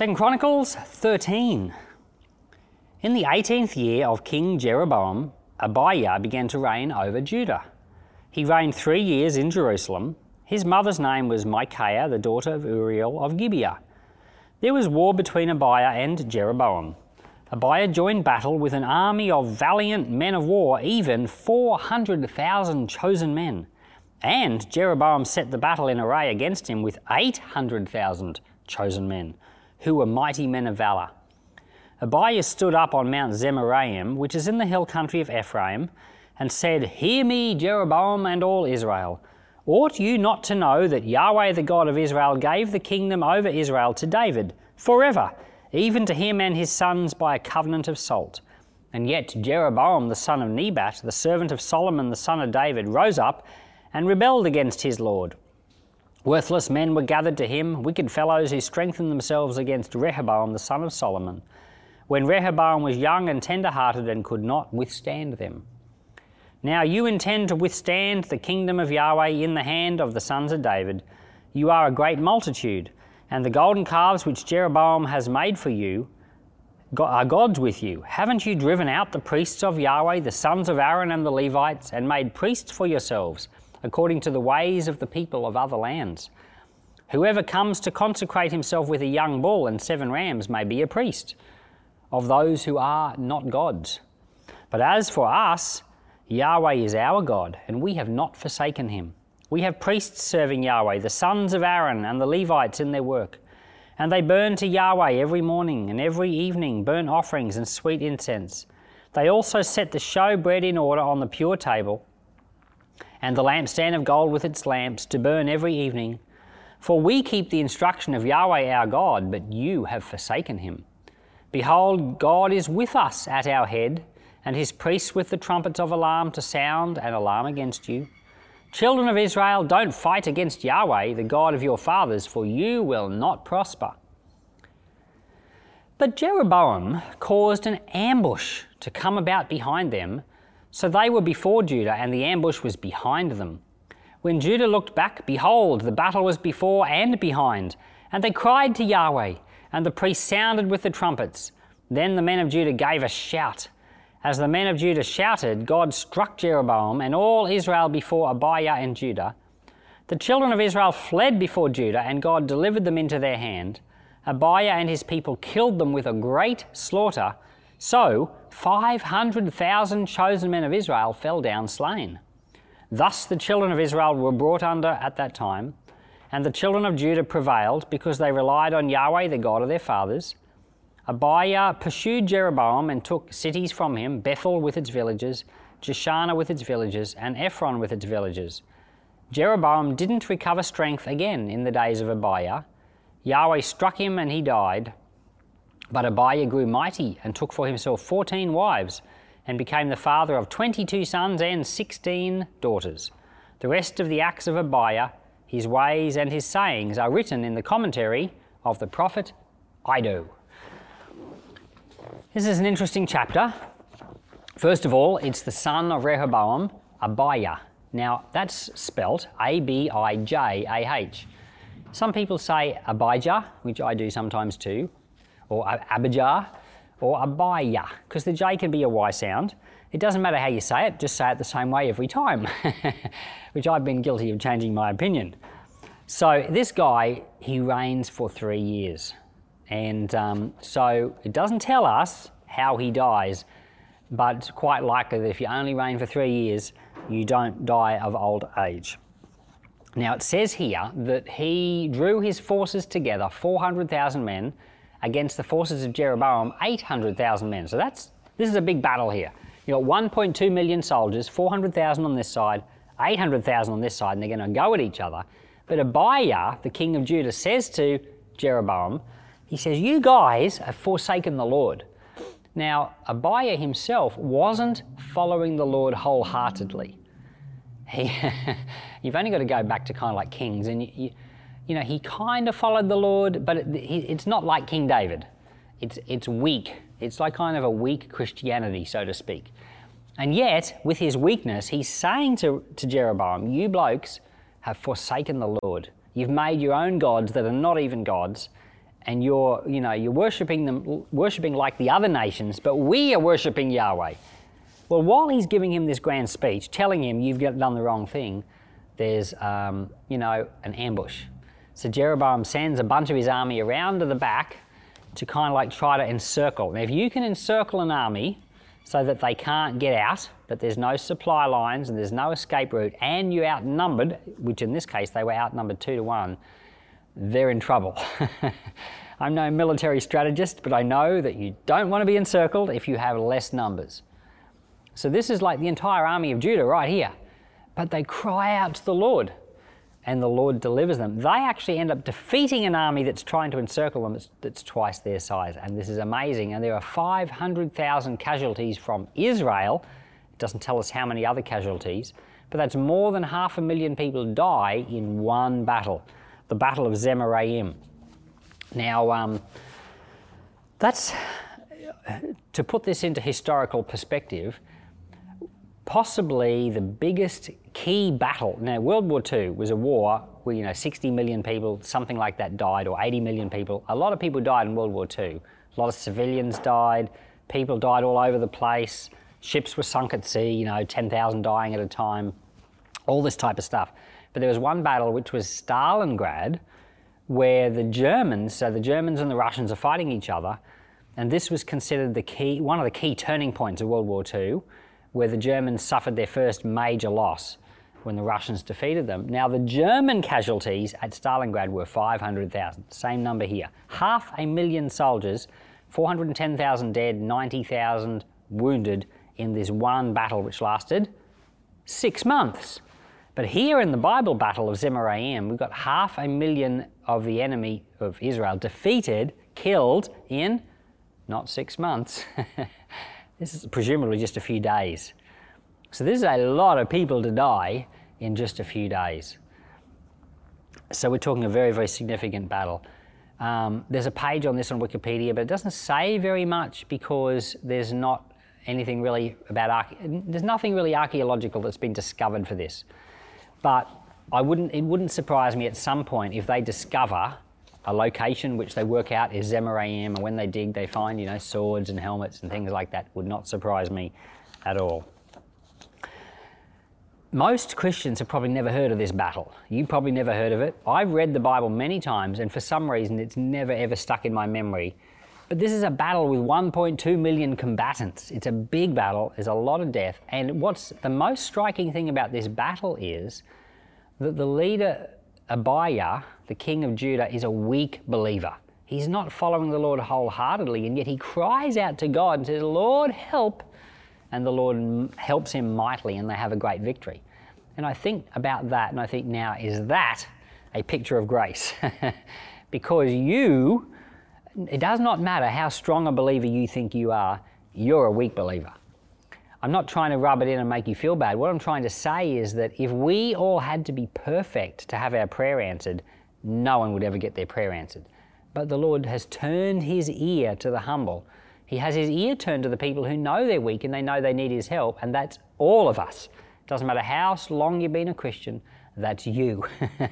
Second Chronicles 13. In the 18th year of King Jeroboam, Abiah began to reign over Judah. He reigned three years in Jerusalem. His mother's name was Micaiah, the daughter of Uriel of Gibeah. There was war between Abiah and Jeroboam. Abiah joined battle with an army of valiant men of war, even 400,000 chosen men. And Jeroboam set the battle in array against him with 800,000 chosen men, who were mighty men of valour. Abiah stood up on Mount Zemaraim, which is in the hill country of Ephraim, and said, Hear me, Jeroboam and all Israel. Ought you not to know that Yahweh the God of Israel gave the kingdom over Israel to David forever, even to him and his sons by a covenant of salt? And yet Jeroboam the son of Nebat, the servant of Solomon the son of David, rose up and rebelled against his Lord. Worthless men were gathered to him, wicked fellows who strengthened themselves against Rehoboam the son of Solomon when Rehoboam was young and tender hearted and could not withstand them. Now you intend to withstand the kingdom of Yahweh in the hand of the sons of David. You are a great multitude, and the golden calves which Jeroboam has made for you are gods with you. Haven't you driven out the priests of Yahweh, the sons of Aaron and the Levites, and made priests for yourselves, according to the ways of the people of other lands? Whoever comes to consecrate himself with a young bull and seven rams may be a priest of those who are not gods. But as for us, Yahweh is our God, and we have not forsaken him. We have priests serving Yahweh, the sons of Aaron and the Levites in their work. And they burn to Yahweh every morning and every evening burnt offerings and sweet incense. They also set the showbread in order on the pure table, and the lampstand of gold with its lamps to burn every evening. For we keep the instruction of Yahweh our God, but you have forsaken him. Behold, God is with us at our head, and his priests with the trumpets of alarm to sound an alarm against you. Children of Israel, don't fight against Yahweh, the God of your fathers, for you will not prosper. But Jeroboam caused an ambush to come about behind them, so they were before Judah, and the ambush was behind them. When Judah looked back, behold, the battle was before and behind, and they cried to Yahweh and the priests sounded with the trumpets. Then the men of Judah gave a shout. As the men of Judah shouted, God struck Jeroboam and all Israel before Abiah and Judah. The children of Israel fled before Judah, and God delivered them into their hand. Abiah and his people killed them with a great slaughter. So 500,000 chosen men of Israel fell down slain. Thus the children of Israel were brought under at that time. And the children of Judah prevailed because they relied on Yahweh, the God of their fathers. Abiah pursued Jeroboam and took cities from him Bethel with its villages, Jeshanah with its villages, and Ephron with its villages. Jeroboam didn't recover strength again in the days of Abiah. Yahweh struck him and he died. But Abiah grew mighty and took for himself fourteen wives and became the father of twenty two sons and sixteen daughters. The rest of the acts of Abiah his ways and his sayings are written in the commentary of the prophet Iddo. This is an interesting chapter. First of all, it's the son of Rehoboam, Abiah. Now, that's spelt A B I J A H. Some people say Abijah, which I do sometimes too, or Abijah, or Abiah, because the J can be a Y sound. It doesn't matter how you say it, just say it the same way every time, which I've been guilty of changing my opinion. So this guy, he reigns for three years. And um, so it doesn't tell us how he dies, but it's quite likely that if you only reign for three years, you don't die of old age. Now it says here that he drew his forces together, 400,000 men, against the forces of Jeroboam, 800,000 men. So that's this is a big battle here. You've got 1.2 million soldiers, 400,000 on this side, 800,000 on this side, and they're going to go at each other. But Abiah, the king of Judah, says to Jeroboam, he says, You guys have forsaken the Lord. Now, Abiah himself wasn't following the Lord wholeheartedly. He, you've only got to go back to kind of like kings, and you, you, you know, he kind of followed the Lord, but it, it's not like King David. It's, it's weak. It's like kind of a weak Christianity, so to speak. And yet, with his weakness, he's saying to, to Jeroboam, You blokes have forsaken the Lord. You've made your own gods that are not even gods, and you're, you know, you're worshiping them, worshiping like the other nations, but we are worshiping Yahweh. Well, while he's giving him this grand speech, telling him you've done the wrong thing, there's, um, you know, an ambush. So Jeroboam sends a bunch of his army around to the back to kind of like try to encircle. Now, if you can encircle an army so that they can't get out, that there's no supply lines and there's no escape route, and you're outnumbered, which in this case they were outnumbered two to one, they're in trouble. I'm no military strategist, but I know that you don't want to be encircled if you have less numbers. So this is like the entire army of Judah right here. But they cry out to the Lord, and the Lord delivers them. They actually end up defeating an army that's trying to encircle them that's, that's twice their size. And this is amazing. And there are 500,000 casualties from Israel. It doesn't tell us how many other casualties, but that's more than half a million people die in one battle the Battle of Zemaraim. Now, um, that's to put this into historical perspective, possibly the biggest key battle. Now, World War II was a war where, you know, 60 million people, something like that, died, or 80 million people. A lot of people died in World War II. A lot of civilians died. People died all over the place. Ships were sunk at sea, you know, 10,000 dying at a time. All this type of stuff. But there was one battle which was Stalingrad, where the Germans, so the Germans and the Russians are fighting each other, and this was considered the key, one of the key turning points of World War II, where the Germans suffered their first major loss when the Russians defeated them. Now, the German casualties at Stalingrad were 500,000, same number here. Half a million soldiers, 410,000 dead, 90,000 wounded in this one battle which lasted six months. But here in the Bible battle of Zemaraim, we've got half a million of the enemy of Israel defeated, killed in not six months. this is presumably just a few days. So this is a lot of people to die in just a few days. So we're talking a very, very significant battle. Um, there's a page on this on Wikipedia, but it doesn't say very much because there's not anything really about, there's nothing really archaeological that's been discovered for this. But I wouldn't, it wouldn't surprise me at some point if they discover a location which they work out is Zemaraim, and when they dig, they find you know swords and helmets and things like that. Would not surprise me at all. Most Christians have probably never heard of this battle. You probably never heard of it. I've read the Bible many times, and for some reason, it's never ever stuck in my memory. But this is a battle with 1.2 million combatants. It's a big battle, there's a lot of death. And what's the most striking thing about this battle is that the leader, Abiah, the king of Judah, is a weak believer. He's not following the Lord wholeheartedly, and yet he cries out to God and says, Lord, help. And the Lord helps him mightily, and they have a great victory. And I think about that, and I think now, is that a picture of grace? because you it does not matter how strong a believer you think you are, you're a weak believer. I'm not trying to rub it in and make you feel bad. What I'm trying to say is that if we all had to be perfect to have our prayer answered, no one would ever get their prayer answered. But the Lord has turned his ear to the humble. He has his ear turned to the people who know they're weak and they know they need his help, and that's all of us. Doesn't matter how long you've been a Christian, that's you.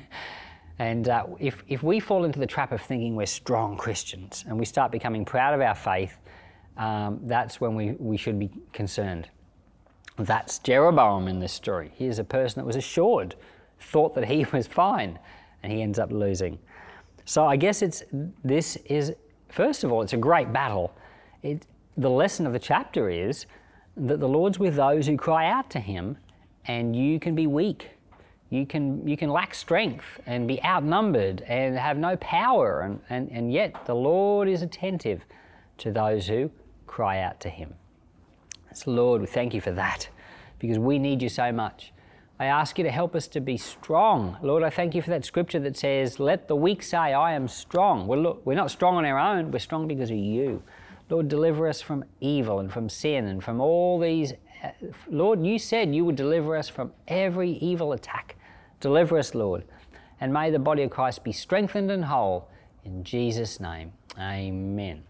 And uh, if, if we fall into the trap of thinking we're strong Christians and we start becoming proud of our faith, um, that's when we, we should be concerned. That's Jeroboam in this story. He is a person that was assured, thought that he was fine, and he ends up losing. So I guess it's this is first of all, it's a great battle. It, the lesson of the chapter is that the Lord's with those who cry out to Him, and you can be weak you can, you can lack strength and be outnumbered and have no power, and, and, and yet the Lord is attentive to those who cry out to Him. Lord, we thank you for that because we need you so much. I ask you to help us to be strong. Lord, I thank you for that scripture that says, Let the weak say, I am strong. Well, look, we're not strong on our own, we're strong because of you. Lord, deliver us from evil and from sin and from all these. Uh, Lord, you said you would deliver us from every evil attack. Deliver us, Lord. And may the body of Christ be strengthened and whole. In Jesus' name, amen.